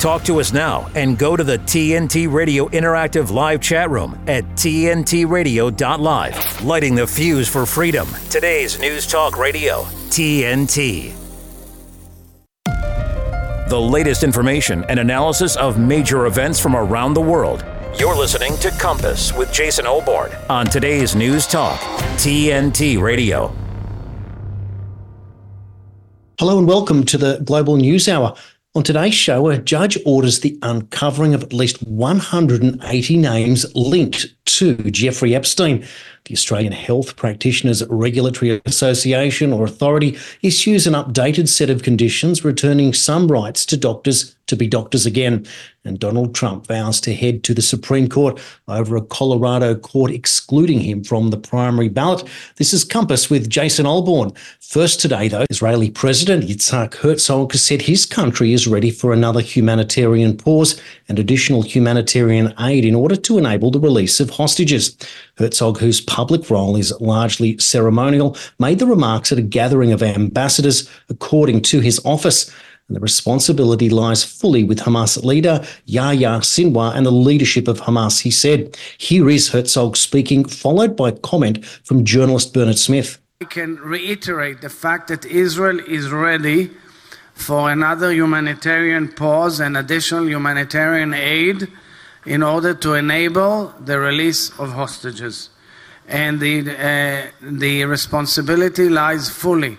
Talk to us now and go to the TNT Radio Interactive Live chat room at TNTRadio.live. Lighting the fuse for freedom. Today's News Talk Radio, TNT. The latest information and analysis of major events from around the world. You're listening to Compass with Jason Olbourne on today's News Talk, TNT Radio. Hello and welcome to the Global News Hour. On today's show, a judge orders the uncovering of at least 180 names linked to Jeffrey Epstein. The Australian Health Practitioners Regulatory Association or Authority issues an updated set of conditions returning some rights to doctors to be doctors again. And Donald Trump vows to head to the Supreme Court over a Colorado court excluding him from the primary ballot. This is Compass with Jason Olbourne. First today, though, Israeli President Yitzhak Herzog said his country is ready for another humanitarian pause and additional humanitarian aid in order to enable the release of hostages. Herzog, whose public role is largely ceremonial, made the remarks at a gathering of ambassadors, according to his office. And the responsibility lies fully with Hamas leader Yahya Sinwar and the leadership of Hamas, he said. Here is Herzog speaking, followed by comment from journalist Bernard Smith. I can reiterate the fact that Israel is ready for another humanitarian pause and additional humanitarian aid in order to enable the release of hostages. And the, uh, the responsibility lies fully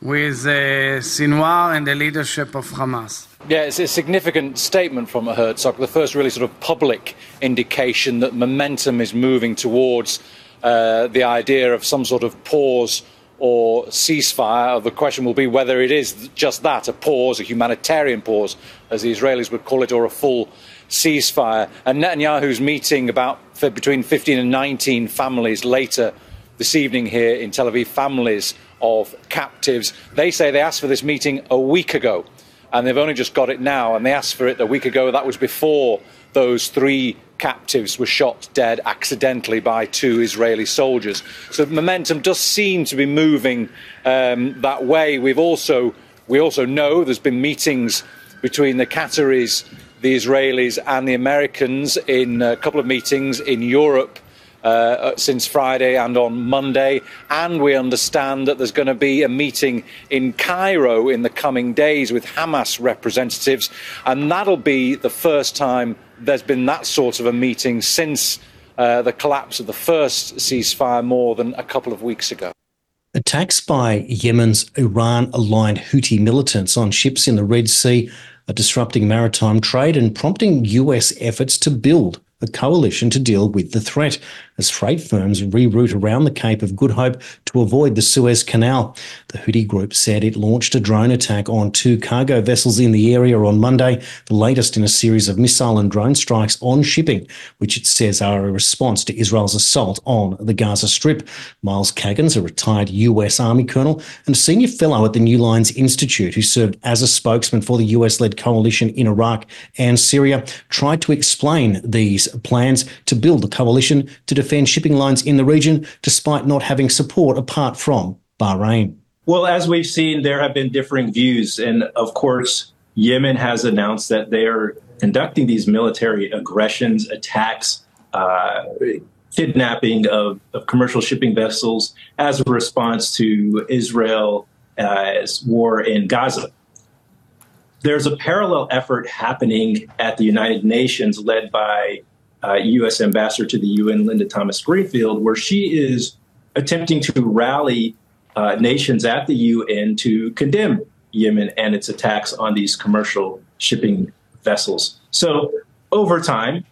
with uh, Sinwar and the leadership of Hamas. Yeah, it's a significant statement from Herzog, the first really sort of public indication that momentum is moving towards uh, the idea of some sort of pause or ceasefire. The question will be whether it is just that, a pause, a humanitarian pause, as the Israelis would call it, or a full ceasefire. And Netanyahu's meeting about between 15 and 19 families later this evening here in Tel Aviv, families of captives. They say they asked for this meeting a week ago, and they've only just got it now. And they asked for it a week ago. That was before those three captives were shot dead accidentally by two Israeli soldiers. So momentum does seem to be moving um, that way. We've also we also know there's been meetings between the Qataris, the Israelis, and the Americans in a couple of meetings in Europe uh, since Friday and on Monday. And we understand that there's going to be a meeting in Cairo in the coming days with Hamas representatives. And that'll be the first time there's been that sort of a meeting since uh, the collapse of the first ceasefire more than a couple of weeks ago. Attacks by Yemen's Iran aligned Houthi militants on ships in the Red Sea disrupting maritime trade and prompting US efforts to build a coalition to deal with the threat as freight firms reroute around the Cape of Good Hope to avoid the Suez Canal. The Houthi group said it launched a drone attack on two cargo vessels in the area on Monday, the latest in a series of missile and drone strikes on shipping, which it says are a response to Israel's assault on the Gaza Strip. Myles Caggins, a retired US Army colonel and senior fellow at the New Lines Institute, who served as a spokesman for the US led coalition in Iraq and Syria, tried to explain these plans to build a coalition to defend shipping lines in the region, despite not having support apart from Bahrain. Well, as we've seen, there have been differing views. And of course, Yemen has announced that they are conducting these military aggressions, attacks, uh, kidnapping of, of, commercial shipping vessels as a response to Israel's uh, war in Gaza. There's a parallel effort happening at the United Nations led by uh, U.S. ambassador to the UN, Linda Thomas Greenfield, where she is attempting to rally uh, nations at the UN to condemn Yemen and its attacks on these commercial shipping vessels. So over time,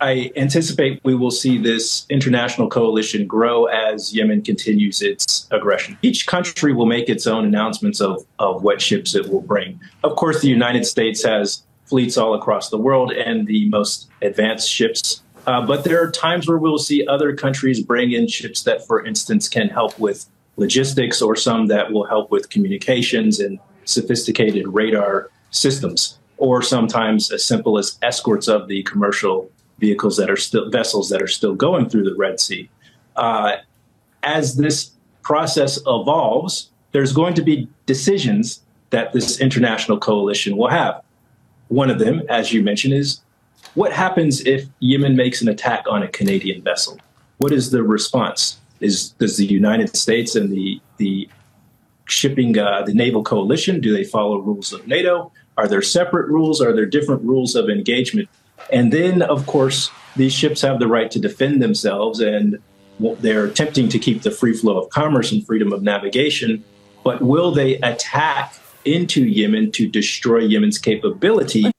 I anticipate we will see this international coalition grow as Yemen continues its aggression. Each country will make its own announcements of, of what ships it will bring. Of course, the United States has fleets all across the world and the most advanced ships. Uh, but there are times where we'll see other countries bring in ships that, for instance, can help with logistics or some that will help with communications and sophisticated radar systems, or sometimes as simple as escorts of the commercial vehicles that are still vessels that are still going through the Red Sea. Uh, as this process evolves, there's going to be decisions that this international coalition will have. One of them, as you mentioned, is what happens if Yemen makes an attack on a Canadian vessel? What is the response? Is does the United States and the the shipping uh, the naval coalition do they follow rules of NATO? Are there separate rules? Are there different rules of engagement? And then, of course, these ships have the right to defend themselves, and they're attempting to keep the free flow of commerce and freedom of navigation. But will they attack into Yemen to destroy Yemen's capability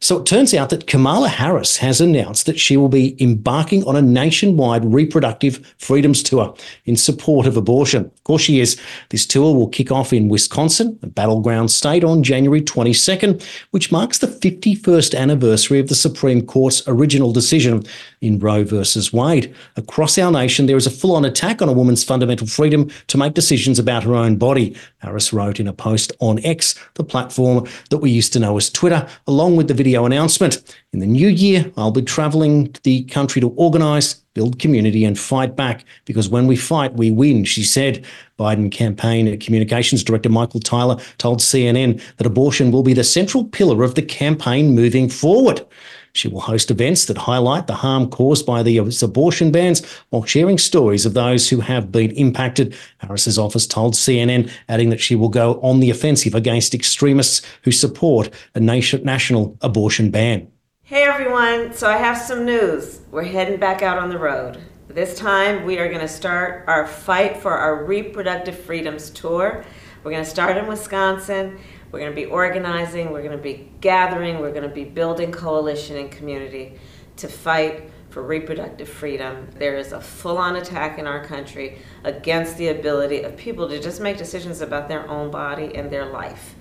so it turns out that Kamala Harris has announced that she will be embarking on a nationwide reproductive freedoms tour in support of abortion. Of course, she is. This tour will kick off in Wisconsin, a battleground state, on January 22nd, which marks the 51st anniversary of the Supreme Court's original decision in Roe versus Wade. Across our nation, there is a full on attack on a woman's fundamental freedom to make decisions about her own body. Harris wrote in a post on X, the platform that we used to know as Twitter, along with the video video announcement. In the new year, I'll be traveling to the country to organize, build community, and fight back because when we fight, we win, she said. Biden campaign communications director Michael Tyler told CNN that abortion will be the central pillar of the campaign moving forward. She will host events that highlight the harm caused by the abortion bans while sharing stories of those who have been impacted. Harris's office told CNN, adding that she will go on the offensive against extremists who support a national abortion ban. Hey everyone, so I have some news. We're heading back out on the road. This time we are going to start our fight for our reproductive freedoms tour. We're going to start in Wisconsin. We're going to be organizing, we're going to be gathering, we're going to be building coalition and community to fight for reproductive freedom. There is a full on attack in our country against the ability of people to just make decisions about their own body and their life.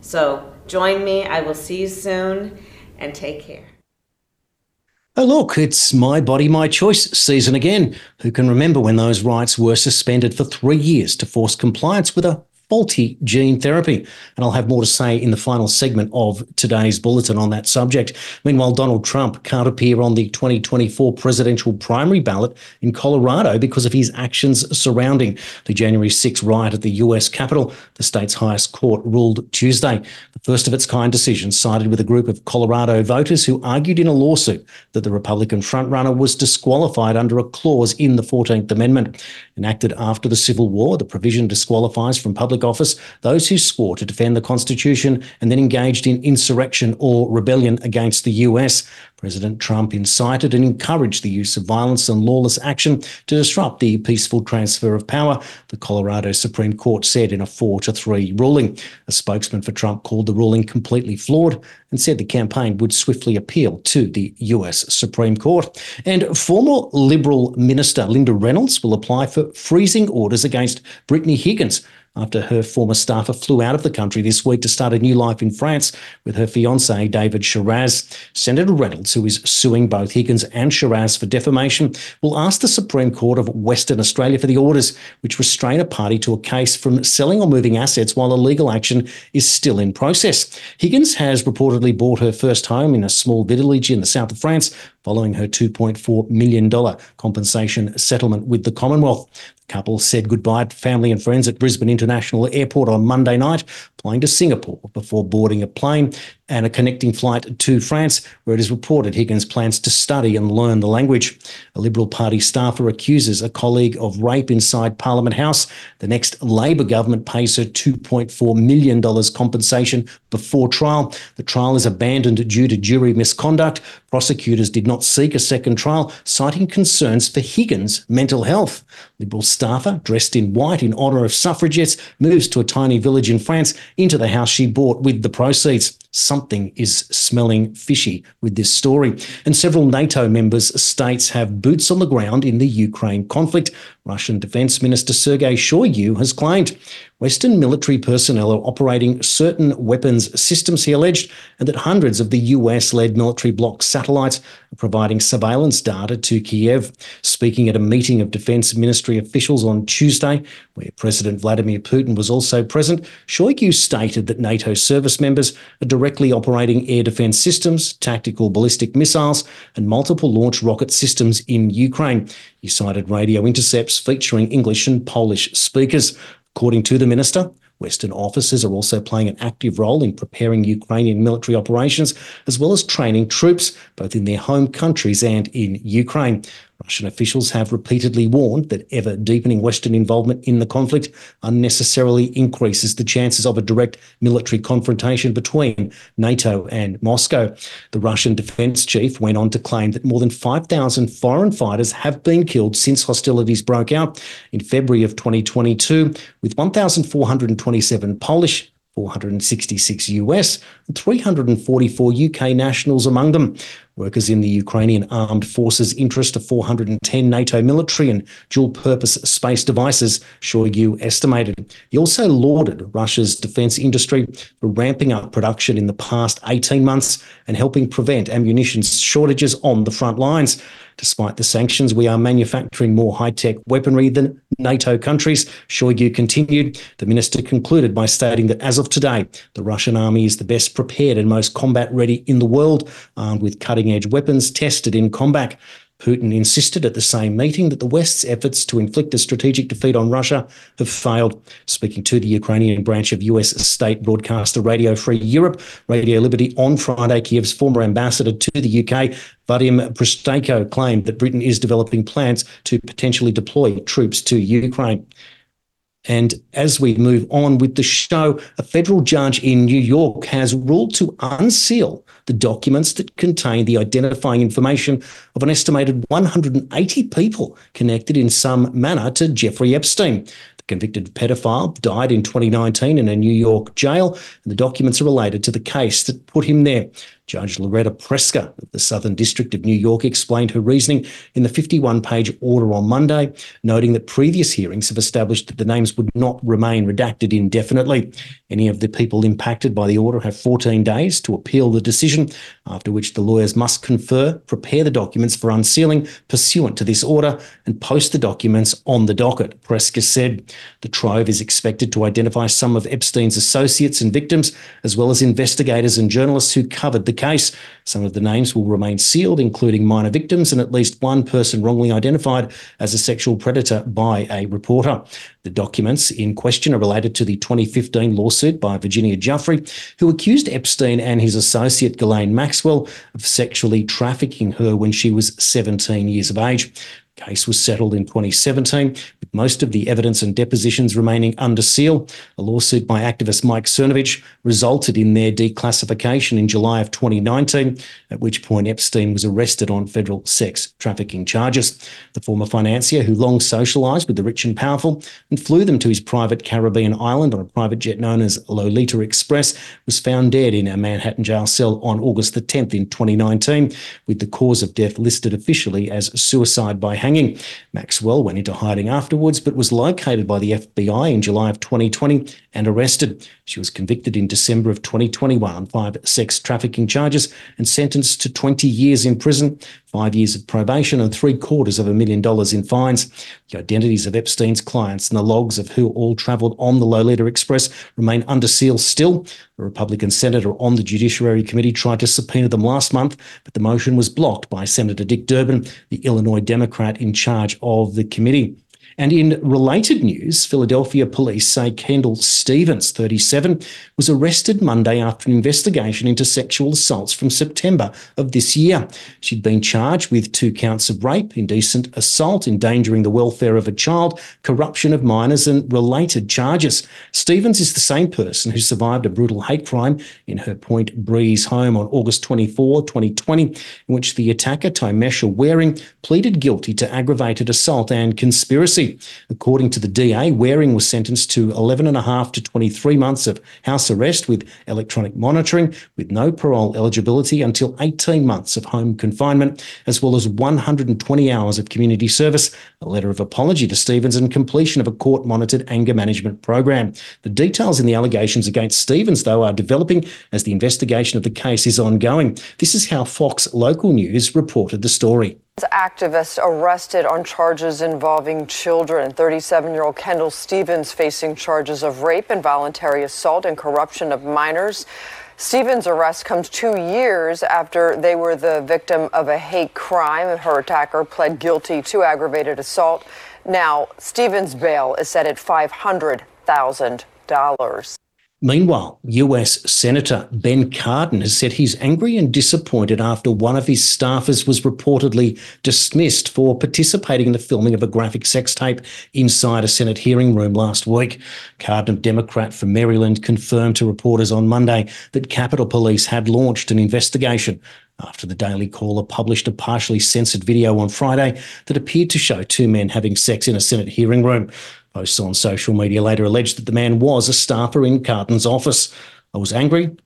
So join me. I will see you soon and take care. Oh, look, it's My Body, My Choice season again. Who can remember when those rights were suspended for three years to force compliance with a faulty gene therapy. And I'll have more to say in the final segment of today's bulletin on that subject. Meanwhile, Donald Trump can't appear on the 2024 presidential primary ballot in Colorado because of his actions surrounding the January 6 riot at the US Capitol. The state's highest court ruled Tuesday. The first of its kind decision sided with a group of Colorado voters who argued in a lawsuit that the Republican frontrunner was disqualified under a clause in the 14th Amendment. Enacted after the Civil War, the provision disqualifies from public office those who swore to defend the Constitution and then engaged in insurrection or rebellion against the US. President Trump incited and encouraged the use of violence and lawless action to disrupt the peaceful transfer of power, the Colorado Supreme Court said in a 4 to 3 ruling. A spokesman for Trump called the ruling completely flawed and said the campaign would swiftly appeal to the US Supreme Court. And former Liberal Minister Linda Reynolds will apply for freezing orders against Brittany Higgins after her former staffer flew out of the country this week to start a new life in France with her fiance, David Sharaz. Senator Reynolds, who is suing both Higgins and Sharaz for defamation, will ask the Supreme Court of Western Australia for the orders which restrain a party to a case from selling or moving assets while a legal action is still in process. Higgins has reportedly bought her first home in a small village in the south of France following her $2.4 million compensation settlement with the Commonwealth. The couple said goodbye to family and friends at Brisbane International Airport on Monday night, flying to Singapore before boarding a plane and a connecting flight to France, where it is reported Higgins plans to study and learn the language. A Liberal Party staffer accuses a colleague of rape inside Parliament House. The next Labor government pays her $2.4 million compensation before trial. The trial is abandoned due to jury misconduct. Prosecutors did not seek a second trial, citing concerns for Higgins' mental health. Liberal staffer, dressed in white in honour of suffragettes, moves to a tiny village in France into the house she bought with the proceeds something is smelling fishy with this story. And several NATO members states have boots on the ground in the Ukraine conflict. Russian Defense Minister Sergei Shoigu has claimed Western military personnel are operating certain weapons systems, he alleged, and that hundreds of the US led military bloc satellites are providing surveillance data to Kiev. Speaking at a meeting of Defense Ministry officials on Tuesday, where President Vladimir Putin was also present, Shoigu stated that NATO service members are directly operating air defense systems, tactical ballistic missiles, and multiple launch rocket systems in Ukraine. He cited radio intercepts featuring English and Polish speakers. According to the minister, Western officers are also playing an active role in preparing Ukrainian military operations, as well as training troops, both in their home countries and in Ukraine. Russian officials have repeatedly warned that ever deepening Western involvement in the conflict unnecessarily increases the chances of a direct military confrontation between NATO and Moscow. The Russian defense chief went on to claim that more than 5,000 foreign fighters have been killed since hostilities broke out in February of 2022, with 1,427 Polish, 466 US, and 344 UK nationals among them. Workers in the Ukrainian armed forces' interest of 410 NATO military and dual purpose space devices, Shoigu estimated. He also lauded Russia's defense industry for ramping up production in the past 18 months and helping prevent ammunition shortages on the front lines. Despite the sanctions, we are manufacturing more high tech weaponry than NATO countries. Shoigu continued. The minister concluded by stating that as of today, the Russian army is the best prepared and most combat ready in the world, armed with cutting edge weapons tested in combat. Putin insisted at the same meeting that the West's efforts to inflict a strategic defeat on Russia have failed. Speaking to the Ukrainian branch of US state broadcaster Radio Free Europe, Radio Liberty on Friday, Kiev's former ambassador to the UK, Vadim Prystaiko, claimed that Britain is developing plans to potentially deploy troops to Ukraine. And as we move on with the show, a federal judge in New York has ruled to unseal the documents that contain the identifying information of an estimated 180 people connected in some manner to Jeffrey Epstein. The convicted pedophile died in 2019 in a New York jail, and the documents are related to the case that put him there. Judge Loretta Preska of the Southern District of New York explained her reasoning in the 51 page order on Monday, noting that previous hearings have established that the names would not remain redacted indefinitely. Any of the people impacted by the order have 14 days to appeal the decision, after which the lawyers must confer, prepare the documents for unsealing pursuant to this order, and post the documents on the docket. Preska said the trove is expected to identify some of Epstein's associates and victims, as well as investigators and journalists who covered the case. Some of the names will remain sealed, including minor victims and at least one person wrongly identified as a sexual predator by a reporter. The documents in question are related to the 2015 lawsuit by Virginia Giuffre, who accused Epstein and his associate Ghislaine Maxwell of sexually trafficking her when she was 17 years of age case was settled in 2017, with most of the evidence and depositions remaining under seal. A lawsuit by activist Mike Cernovich resulted in their declassification in July of 2019, at which point Epstein was arrested on federal sex trafficking charges. The former financier, who long socialised with the rich and powerful and flew them to his private Caribbean island on a private jet known as Lolita Express, was found dead in a Manhattan jail cell on August the 10th in 2019, with the cause of death listed officially as suicide by hanging. Maxwell went into hiding afterwards, but was located by the FBI in July of 2020 and arrested. She was convicted in December of 2021 on five sex trafficking charges and sentenced to 20 years in prison, five years of probation, and three quarters of a million dollars in fines. The identities of Epstein's clients and the logs of who all travelled on the Lolita Express remain under seal still. A Republican senator on the Judiciary Committee tried to subpoena them last month, but the motion was blocked by Senator Dick Durbin, the Illinois Democrat in charge of the committee. And in related news, Philadelphia police say Kendall Stephens, 37, was arrested Monday after an investigation into sexual assaults from September of this year. She'd been charged with two counts of rape, indecent assault, endangering the welfare of a child, corruption of minors, and related charges. Stephens is the same person who survived a brutal hate crime in her Point Breeze home on August 24, 2020, in which the attacker, Tymesha Waring, pleaded guilty to aggravated assault and conspiracy. According to the DA, Waring was sentenced to 11 and a half to 23 months of house arrest with electronic monitoring, with no parole eligibility until 18 months of home confinement, as well as 120 hours of community service, a letter of apology to Stephens, and completion of a court monitored anger management program. The details in the allegations against Stephens, though, are developing as the investigation of the case is ongoing. This is how Fox Local News reported the story. Activists arrested on charges involving children. 37 year old Kendall Stephens facing charges of rape, involuntary assault, and corruption of minors. Stephens' arrest comes two years after they were the victim of a hate crime. Her attacker pled guilty to aggravated assault. Now, Stephens' bail is set at $500,000. Meanwhile, US Senator Ben Cardin has said he's angry and disappointed after one of his staffers was reportedly dismissed for participating in the filming of a graphic sex tape inside a Senate hearing room last week. Cardin, Democrat from Maryland, confirmed to reporters on Monday that Capitol Police had launched an investigation after the Daily Caller published a partially censored video on Friday that appeared to show two men having sex in a Senate hearing room. Posts on social media later alleged that the man was a staffer in Cardin's office. I was angry.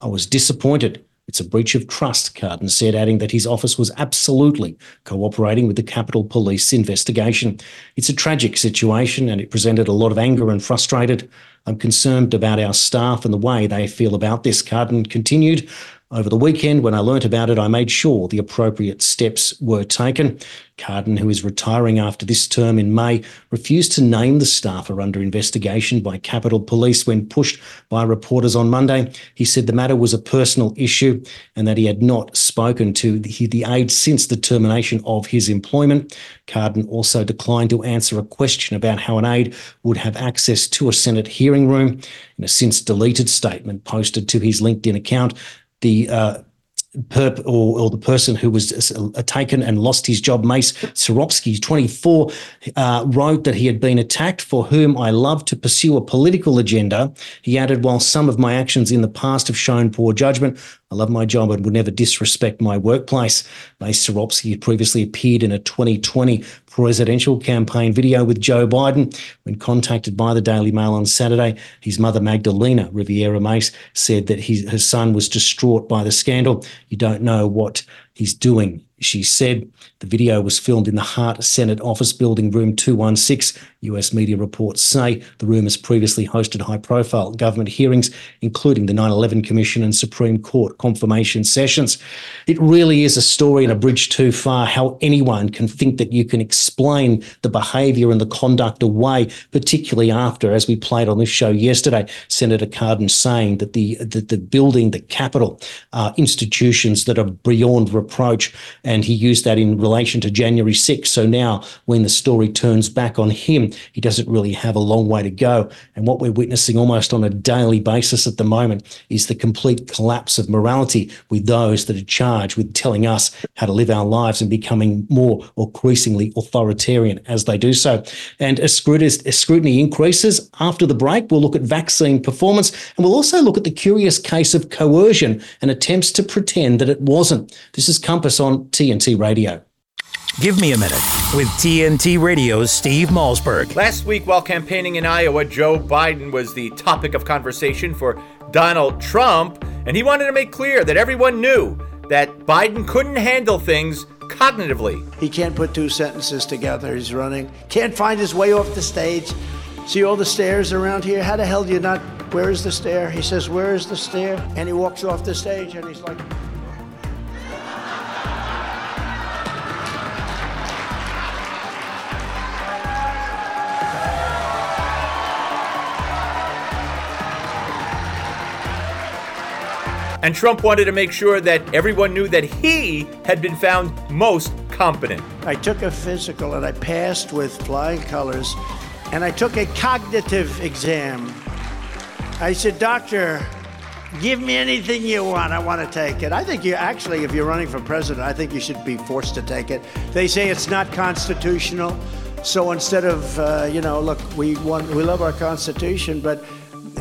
I was disappointed. It's a breach of trust, Cardin said, adding that his office was absolutely cooperating with the Capitol Police investigation. It's a tragic situation and it presented a lot of anger and frustrated. I'm concerned about our staff and the way they feel about this, Cardin continued. Over the weekend, when I learnt about it, I made sure the appropriate steps were taken. Cardin, who is retiring after this term in May, refused to name the staffer under investigation by Capitol Police when pushed by reporters on Monday. He said the matter was a personal issue and that he had not spoken to the, aide since the termination of his employment. Cardin also declined to answer a question about how an aide would have access to a Senate hearing room. In a since deleted statement posted to his LinkedIn account, the uh, perp or, or, the person who was uh, taken and lost his job, Mace Swarovski, 24, uh, wrote that he had been attacked for whom I love to pursue a political agenda. He added, while some of my actions in the past have shown poor judgment, I love my job and would never disrespect my workplace. Mace Swarovski previously appeared in a 2020 presidential campaign video with Joe Biden. When contacted by the Daily Mail on Saturday, his mother, Magdalena Riviera Mace, said that his, son was distraught by the scandal. You don't know what he's doing. She said the video was filmed in the Hart Senate Office Building, Room 216. US media reports say the room has previously hosted high profile government hearings, including the 9 11 Commission and Supreme Court confirmation sessions. It really is a story and a bridge too far how anyone can think that you can explain the behaviour and the conduct away, particularly after, as we played on this show yesterday, Senator Cardin saying that the, the building, the Capitol, are institutions that are beyond reproach. And he used that in relation to January 6th. So now, when the story turns back on him, he doesn't really have a long way to go. And what we're witnessing almost on a daily basis at the moment is the complete collapse of morality with those that are charged with telling us how to live our lives and becoming more increasingly authoritarian as they do so. And as scrutiny increases after the break, we'll look at vaccine performance and we'll also look at the curious case of coercion and attempts to pretend that it wasn't. This is Compass on TNT Radio. Give me a minute with TNT Radio's Steve Malzberg. Last week, while campaigning in Iowa, Joe Biden was the topic of conversation for Donald Trump, and he wanted to make clear that everyone knew that Biden couldn't handle things cognitively. He can't put two sentences together. He's running, can't find his way off the stage. See all the stairs around here? How the hell do you not? Where is the stair? He says, Where is the stair? And he walks off the stage and he's like, And Trump wanted to make sure that everyone knew that he had been found most competent. I took a physical and I passed with flying colors, and I took a cognitive exam. I said, Doctor, give me anything you want. I want to take it. I think you actually, if you're running for president, I think you should be forced to take it. They say it's not constitutional. So instead of, uh, you know, look, we want, we love our Constitution, but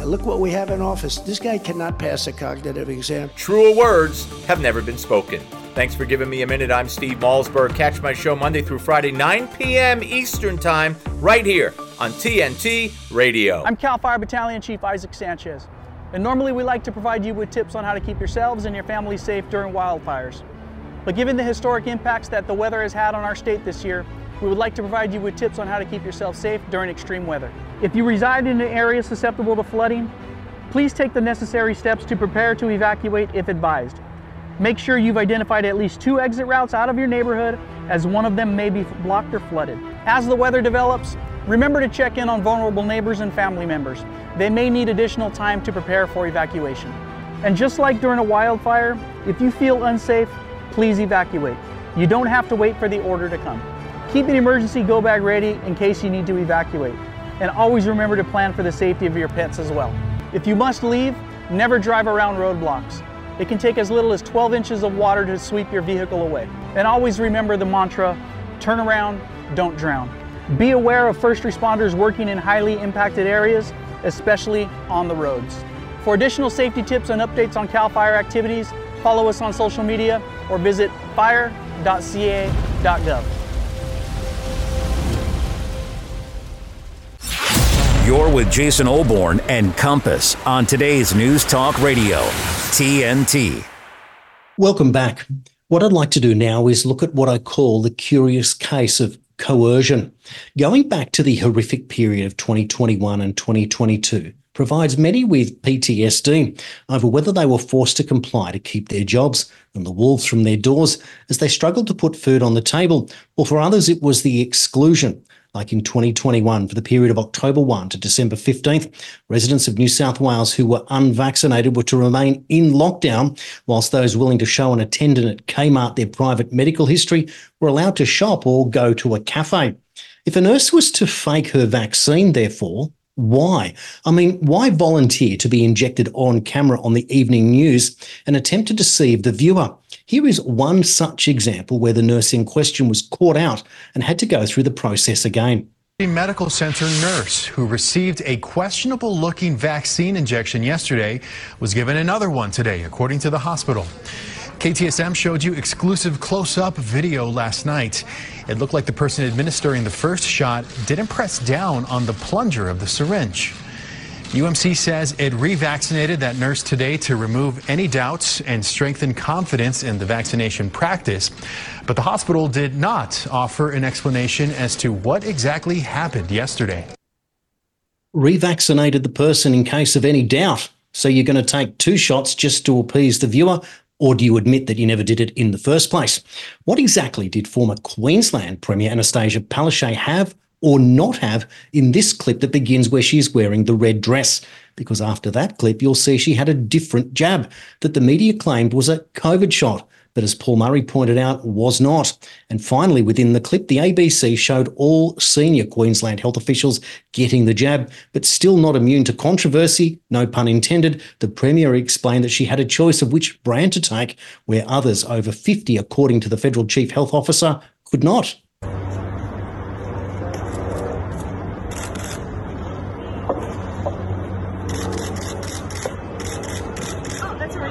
Look what we have in office. This guy cannot pass a cognitive exam. Truer words have never been spoken. Thanks for giving me a minute. I'm Steve Malzberg. Catch my show Monday through Friday, 9 p.m. Eastern Time, right here on TNT Radio. I'm Cal Fire Battalion Chief Isaac Sanchez. And normally we like to provide you with tips on how to keep yourselves and your family safe during wildfires. But given the historic impacts that the weather has had on our state this year, we would like to provide you with tips on how to keep yourself safe during extreme weather. If you reside in an area susceptible to flooding, please take the necessary steps to prepare to evacuate if advised. Make sure you've identified at least two exit routes out of your neighborhood as one of them may be blocked or flooded. As the weather develops, remember to check in on vulnerable neighbors and family members. They may need additional time to prepare for evacuation. And just like during a wildfire, if you feel unsafe, please evacuate. You don't have to wait for the order to come. Keep an emergency go bag ready in case you need to evacuate. And always remember to plan for the safety of your pets as well. If you must leave, never drive around roadblocks. It can take as little as 12 inches of water to sweep your vehicle away. And always remember the mantra turn around, don't drown. Be aware of first responders working in highly impacted areas, especially on the roads. For additional safety tips and updates on CAL FIRE activities, follow us on social media or visit fire.ca.gov. You're with Jason Olbourne and Compass on today's News Talk Radio, TNT. Welcome back. What I'd like to do now is look at what I call the curious case of coercion. Going back to the horrific period of 2021 and 2022 provides many with PTSD over whether they were forced to comply to keep their jobs and the walls from their doors as they struggled to put food on the table, or for others it was the exclusion like in 2021 for the period of October 1 to December 15th, residents of New South Wales who were unvaccinated were to remain in lockdown, whilst those willing to show an attendant at Kmart their private medical history were allowed to shop or go to a cafe. If a nurse was to fake her vaccine, therefore, why? I mean, why volunteer to be injected on camera on the evening news and attempt to deceive the viewer? Here is one such example where the nurse in question was caught out and had to go through the process again. A medical center nurse who received a questionable looking vaccine injection yesterday was given another one today, according to the hospital. KTSM showed you exclusive close up video last night. It looked like the person administering the first shot didn't press down on the plunger of the syringe. UMC says it revaccinated that nurse today to remove any doubts and strengthen confidence in the vaccination practice. But the hospital did not offer an explanation as to what exactly happened yesterday. Revaccinated the person in case of any doubt. So you're going to take two shots just to appease the viewer, or do you admit that you never did it in the first place? What exactly did former Queensland Premier Anastasia Palaszczuk have or not have in this clip that begins where she's wearing the red dress. Because after that clip, you'll see she had a different jab that the media claimed was a COVID shot, but as Paul Murray pointed out, was not. And finally, within the clip, the ABC showed all senior Queensland health officials getting the jab, but still not immune to controversy, no pun intended. The Premier explained that she had a choice of which brand to take, where others over 50, according to the Federal Chief Health Officer, could not.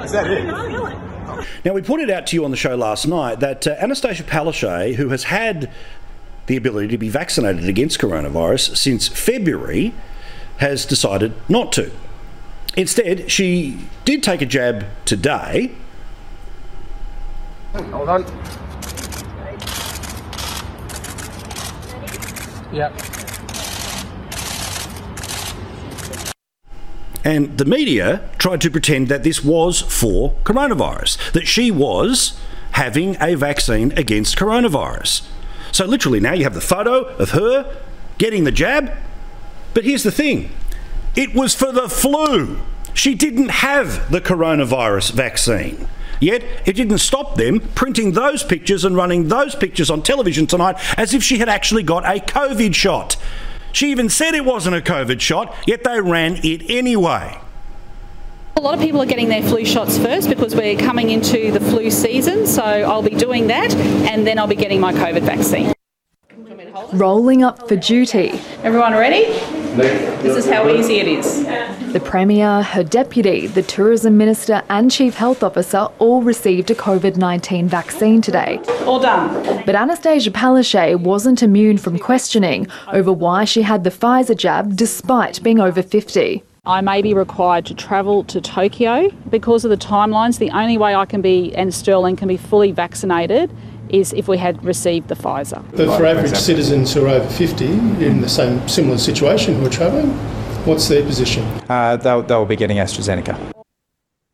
Is that it? Now, we pointed out to you on the show last night that uh, Anastasia Palaszczuk, who has had the ability to be vaccinated against coronavirus since February, has decided not to. Instead, she did take a jab today. Hold on. Yep. And the media tried to pretend that this was for coronavirus, that she was having a vaccine against coronavirus. So, literally, now you have the photo of her getting the jab. But here's the thing it was for the flu. She didn't have the coronavirus vaccine. Yet it didn't stop them printing those pictures and running those pictures on television tonight as if she had actually got a COVID shot. She even said it wasn't a COVID shot, yet they ran it anyway. A lot of people are getting their flu shots first because we're coming into the flu season, so I'll be doing that and then I'll be getting my COVID vaccine. Rolling up for duty. Everyone ready? This is how easy it is. The Premier, her deputy, the Tourism Minister, and Chief Health Officer all received a COVID 19 vaccine today. All done. But Anastasia Palaszczuk wasn't immune from questioning over why she had the Pfizer jab despite being over 50. I may be required to travel to Tokyo because of the timelines. The only way I can be and Stirling can be fully vaccinated is if we had received the Pfizer. But for average citizens who are over 50 in the same similar situation who are travelling, what's their position? Uh, they'll, they'll be getting AstraZeneca.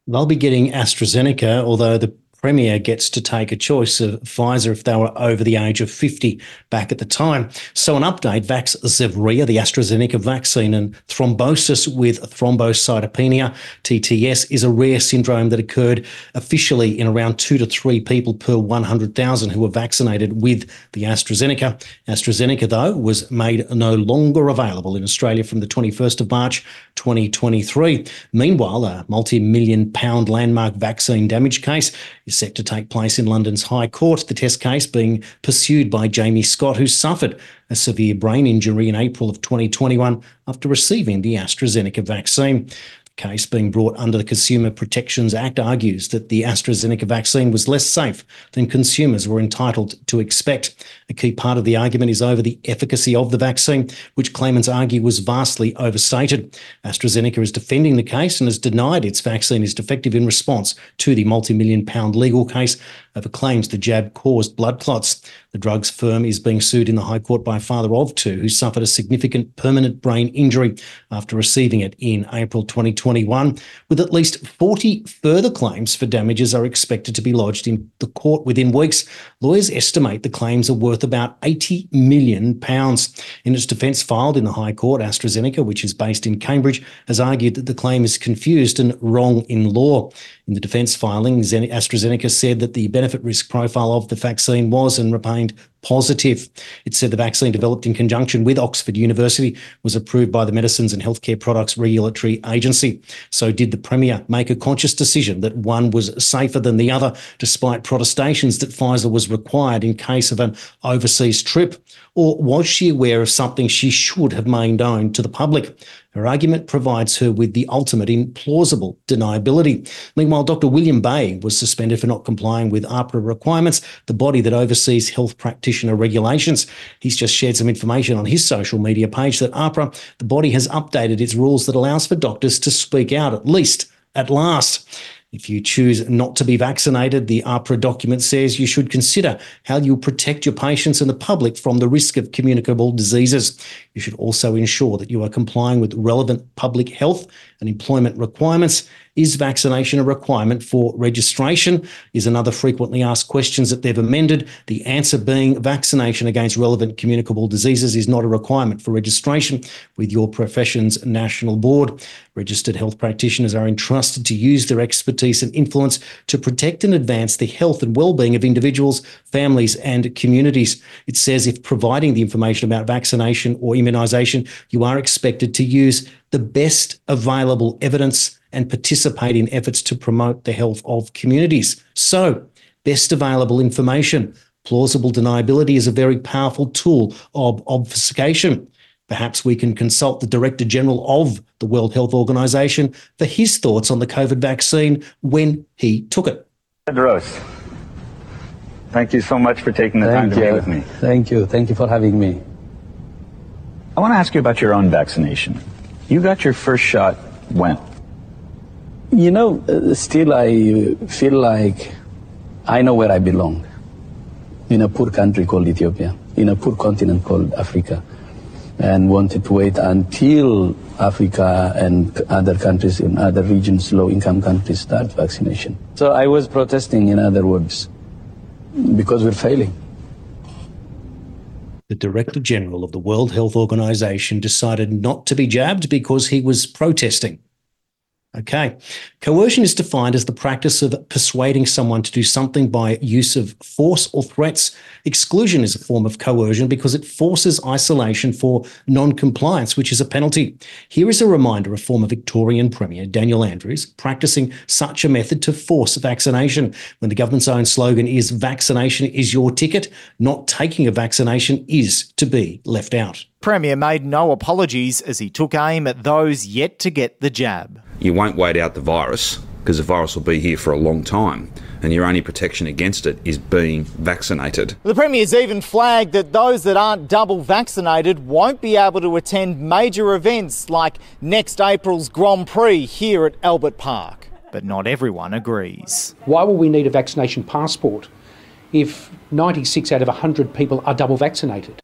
They'll be getting AstraZeneca, although the Premier gets to take a choice of Pfizer if they were over the age of 50 back at the time. So, an update Vaxzevria, the AstraZeneca vaccine, and thrombosis with thrombocytopenia, TTS, is a rare syndrome that occurred officially in around two to three people per 100,000 who were vaccinated with the AstraZeneca. AstraZeneca, though, was made no longer available in Australia from the 21st of March 2023. Meanwhile, a multi million pound landmark vaccine damage case is set to take place in London's High Court, the test case being pursued by Jamie Scott, who suffered a severe brain injury in April of 2021 after receiving the AstraZeneca vaccine case being brought under the Consumer Protections Act argues that the AstraZeneca vaccine was less safe than consumers were entitled to expect. A key part of the argument is over the efficacy of the vaccine, which claimants argue was vastly overstated. AstraZeneca is defending the case and has denied its vaccine is defective in response to the multi million pound legal case over claims the jab caused blood clots. The drugs firm is being sued in the High Court by a father of two who suffered a significant permanent brain injury after receiving it in April 2021. With at least 40 further claims for damages are expected to be lodged in the court within weeks. Lawyers estimate the claims are worth about 80 million pounds. In its defence filed in the High Court, AstraZeneca, which is based in Cambridge, has argued that the claim is confused and wrong in law. In the defence filing, AstraZeneca said that the benefit risk profile of the vaccine was and remained positive. It said the vaccine developed in conjunction with Oxford University was approved by the Medicines and Healthcare Products Regulatory Agency. So, did the Premier make a conscious decision that one was safer than the other, despite protestations that Pfizer was required in case of an overseas trip? Or was she aware of something she should have made known to the public? Her argument provides her with the ultimate in plausible deniability. Meanwhile, Dr. William Bay was suspended for not complying with AHPRA requirements, the body that oversees health practitioner regulations. He's just shared some information on his social media page that AHPRA, the body, has updated its rules that allows for doctors to speak out at least at last. If you choose not to be vaccinated, the AHPRA document says you should consider how you protect your patients and the public from the risk of communicable diseases. You should also ensure that you are complying with relevant public health and employment requirements. Is vaccination a requirement for registration? Is another frequently asked questions that they've amended. The answer being vaccination against relevant communicable diseases is not a requirement for registration with your profession's national board. Registered health practitioners are entrusted to use their expertise and influence to protect and advance the health and well-being of individuals, families, and communities. It says if providing the information about vaccination or immunisation, you are expected to use the best available evidence and participate in efforts to promote the health of communities. So, best available information. Plausible deniability is a very powerful tool of obfuscation. Perhaps we can consult the Director General of the World Health Organization for his thoughts on the COVID vaccine when he took it. Tedros, thank you so much for taking the Thank time to you. be with me. Thank you. Thank you for having me. I want to ask you about your own vaccination. You got your first shot when? You know, uh, still I feel like I know where I belong. In a poor country called Ethiopia, in a poor continent called Africa, and wanted to wait until Africa and other countries in other regions, low income countries, start vaccination. So I was protesting, in other words, because we're failing. The Director General of the World Health Organization decided not to be jabbed because he was protesting. Okay. Coercion is defined as the practice of persuading someone to do something by use of force or threats. Exclusion is a form of coercion because it forces isolation for non-compliance, which is a penalty. Here is a reminder of former Victorian Premier Daniel Andrews practicing such a method to force vaccination when the government's own slogan is vaccination is your ticket, not taking a vaccination is to be left out. Premier made no apologies as he took aim at those yet to get the jab. You won't wait out the virus because the virus will be here for a long time, and your only protection against it is being vaccinated. The Premier's even flagged that those that aren't double vaccinated won't be able to attend major events like next April's Grand Prix here at Albert Park. But not everyone agrees. Why will we need a vaccination passport if 96 out of 100 people are double vaccinated?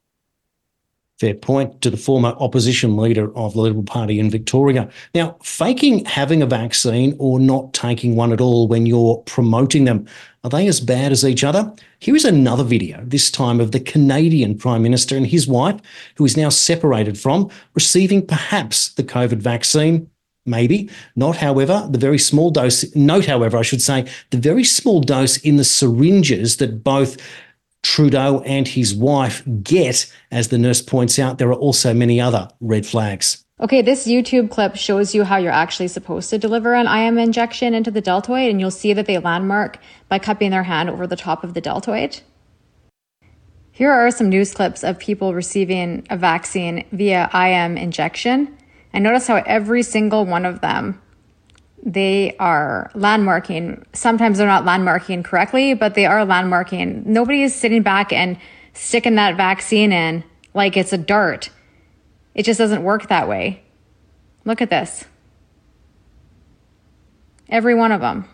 Fair point to the former opposition leader of the Liberal Party in Victoria. Now, faking having a vaccine or not taking one at all when you're promoting them, are they as bad as each other? Here is another video, this time of the Canadian Prime Minister and his wife, who is now separated from, receiving perhaps the COVID vaccine. Maybe not, however, the very small dose. Note, however, I should say, the very small dose in the syringes that both Trudeau and his wife get. As the nurse points out, there are also many other red flags. Okay, this YouTube clip shows you how you're actually supposed to deliver an IM injection into the deltoid, and you'll see that they landmark by cupping their hand over the top of the deltoid. Here are some news clips of people receiving a vaccine via IM injection. And notice how every single one of them, they are landmarking. Sometimes they're not landmarking correctly, but they are landmarking. Nobody is sitting back and sticking that vaccine in like it's a dart it just doesn't work that way. Look at this. Every one of them.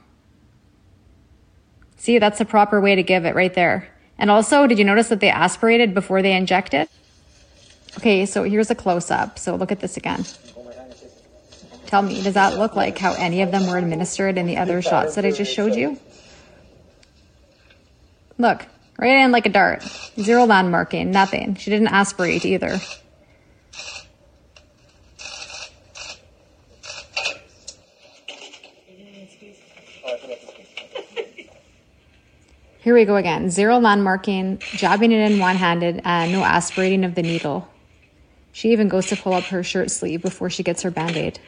See, that's the proper way to give it right there. And also, did you notice that they aspirated before they injected? Okay, so here's a close up. So look at this again. Tell me, does that look like how any of them were administered in the other shots that I just showed you? Look, right in like a dart. Zero landmarking, nothing. She didn't aspirate either. Here we go again. Zero landmarking, jabbing it in one handed, and no aspirating of the needle. She even goes to pull up her shirt sleeve before she gets her band aid.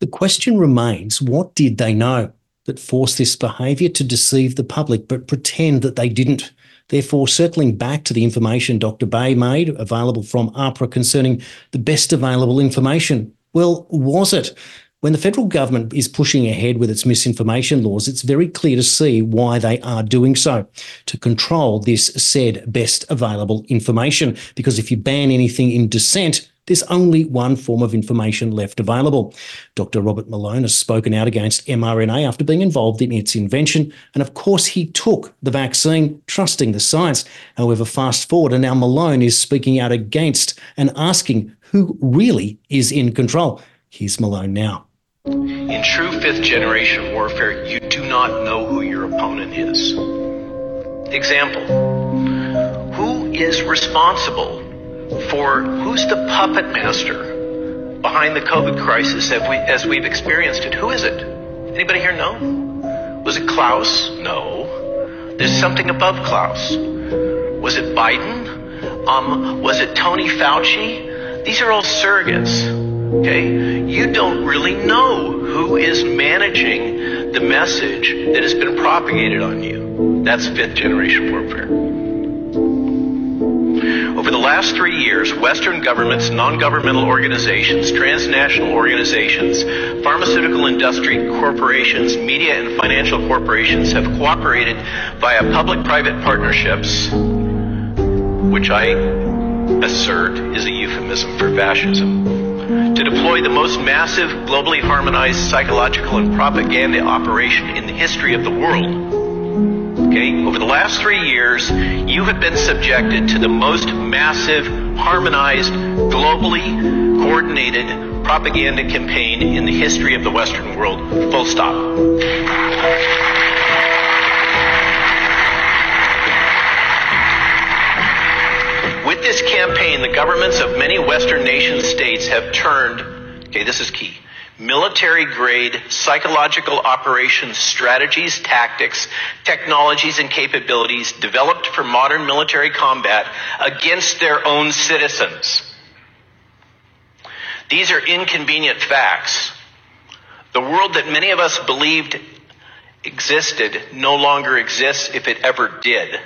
The question remains what did they know that forced this behaviour to deceive the public but pretend that they didn't? Therefore, circling back to the information Dr. Bay made available from AHPRA concerning the best available information, well, was it? When the federal government is pushing ahead with its misinformation laws, it's very clear to see why they are doing so to control this said best available information. Because if you ban anything in dissent, there's only one form of information left available. Dr. Robert Malone has spoken out against mRNA after being involved in its invention. And of course, he took the vaccine, trusting the science. However, fast forward, and now Malone is speaking out against and asking who really is in control. Here's Malone now. In true fifth generation warfare, you do not know who your opponent is. Example Who is responsible for who's the puppet master behind the COVID crisis as, we, as we've experienced it? Who is it? Anybody here know? Was it Klaus? No. There's something above Klaus. Was it Biden? Um, was it Tony Fauci? These are all surrogates. Okay? You don't really know who is managing the message that has been propagated on you. That's fifth generation warfare. Over the last three years, Western governments, non governmental organizations, transnational organizations, pharmaceutical industry corporations, media and financial corporations have cooperated via public private partnerships, which I assert is a euphemism for fascism to deploy the most massive, globally harmonized psychological and propaganda operation in the history of the world. Okay, over the last three years, you have been subjected to the most massive, harmonized, globally coordinated propaganda campaign in the history of the Western world. Full stop. With this campaign, the governments of many Western nation states have turned, okay, this is key, military grade psychological operations strategies, tactics, technologies, and capabilities developed for modern military combat against their own citizens. These are inconvenient facts. The world that many of us believed existed no longer exists if it ever did.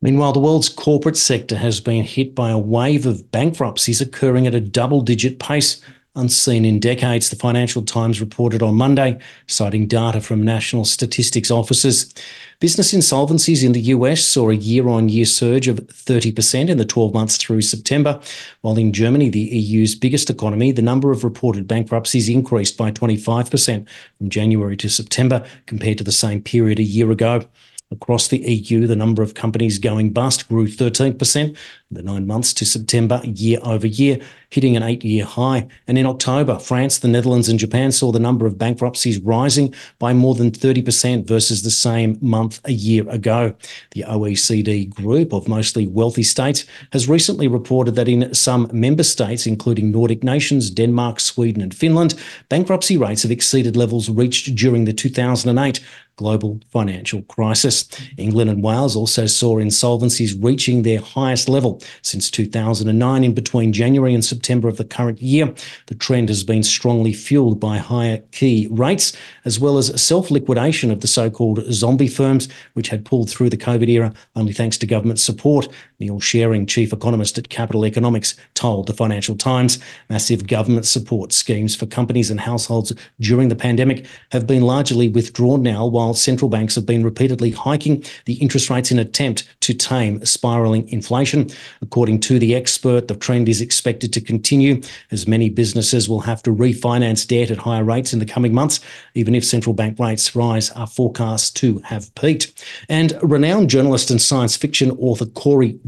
Meanwhile, the world's corporate sector has been hit by a wave of bankruptcies occurring at a double digit pace unseen in decades, the Financial Times reported on Monday, citing data from national statistics offices. Business insolvencies in the US saw a year on year surge of 30% in the 12 months through September, while in Germany, the EU's biggest economy, the number of reported bankruptcies increased by 25% from January to September compared to the same period a year ago. Across the EU, the number of companies going bust grew 13% in the nine months to September year over year, hitting an eight year high. And in October, France, the Netherlands, and Japan saw the number of bankruptcies rising by more than 30% versus the same month a year ago. The OECD group of mostly wealthy states has recently reported that in some member states, including Nordic nations, Denmark, Sweden, and Finland, bankruptcy rates have exceeded levels reached during the 2008 global financial crisis. England and Wales also saw insolvencies reaching their highest level since 2009 in between January and September of the current year. The trend has been strongly fueled by higher key rates as well as self-liquidation of the so-called zombie firms which had pulled through the COVID era only thanks to government support. Neil Shearing, chief economist at Capital Economics, told the Financial Times massive government support schemes for companies and households during the pandemic have been largely withdrawn now while central banks have been repeatedly hiking the interest rates in attempt to tame spiralling inflation. According to the expert, the trend is expected to continue as many businesses will have to refinance debt at higher rates in the coming months, even if central bank rates rise are forecast to have peaked. And renowned journalist and science fiction author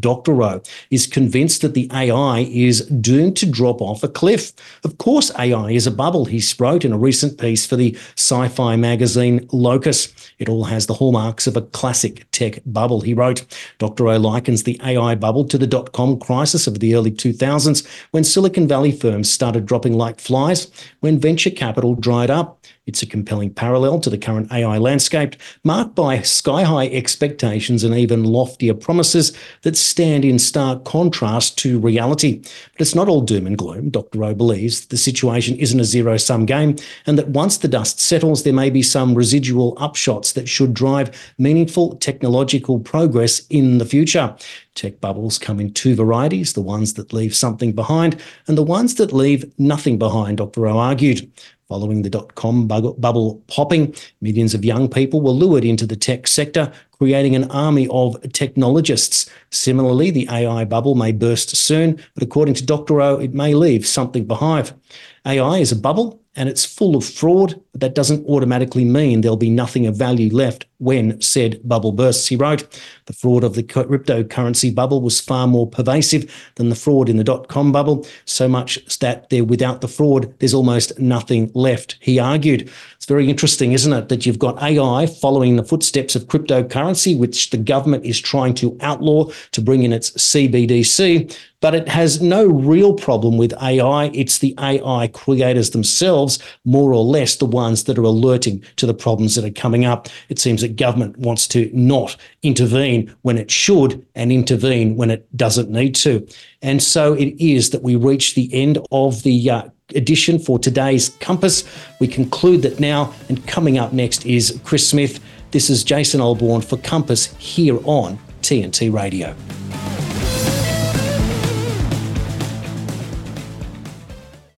Cory Doctorow is convinced that the AI is doomed to drop off a cliff. Of course, AI is a bubble, he wrote in a recent piece for the sci fi magazine Locus. It all has the hallmarks of a classic tech bubble, he wrote. Doctorow likens the AI bubble to the dot com crisis of the early 2000s when Silicon Valley firms started dropping like flies, when venture capital dried up. It's a compelling parallel to the current AI landscape, marked by sky high expectations and even loftier promises that stand in stark contrast to reality. But it's not all doom and gloom. Doctorow believes the situation isn't a zero sum game, and that once the dust settles, there may be some residual upshots that should drive meaningful technological progress in the future. Tech bubbles come in two varieties the ones that leave something behind and the ones that leave nothing behind, Doctorow argued. Following the dot com bubble popping, millions of young people were lured into the tech sector, creating an army of technologists. Similarly, the AI bubble may burst soon, but according to Doctorow, it may leave something behind. AI is a bubble and it's full of fraud, but that doesn't automatically mean there'll be nothing of value left when said bubble bursts. He wrote, the fraud of the cryptocurrency bubble was far more pervasive than the fraud in the dot com bubble, so much that there without the fraud, there's almost nothing left, he argued. Very interesting, isn't it, that you've got AI following the footsteps of cryptocurrency, which the government is trying to outlaw to bring in its CBDC, but it has no real problem with AI. It's the AI creators themselves, more or less, the ones that are alerting to the problems that are coming up. It seems that government wants to not intervene when it should and intervene when it doesn't need to. And so it is that we reach the end of the uh, edition for today's Compass. We conclude that now, and coming up next is Chris Smith. This is Jason Olbourne for Compass here on TNT Radio.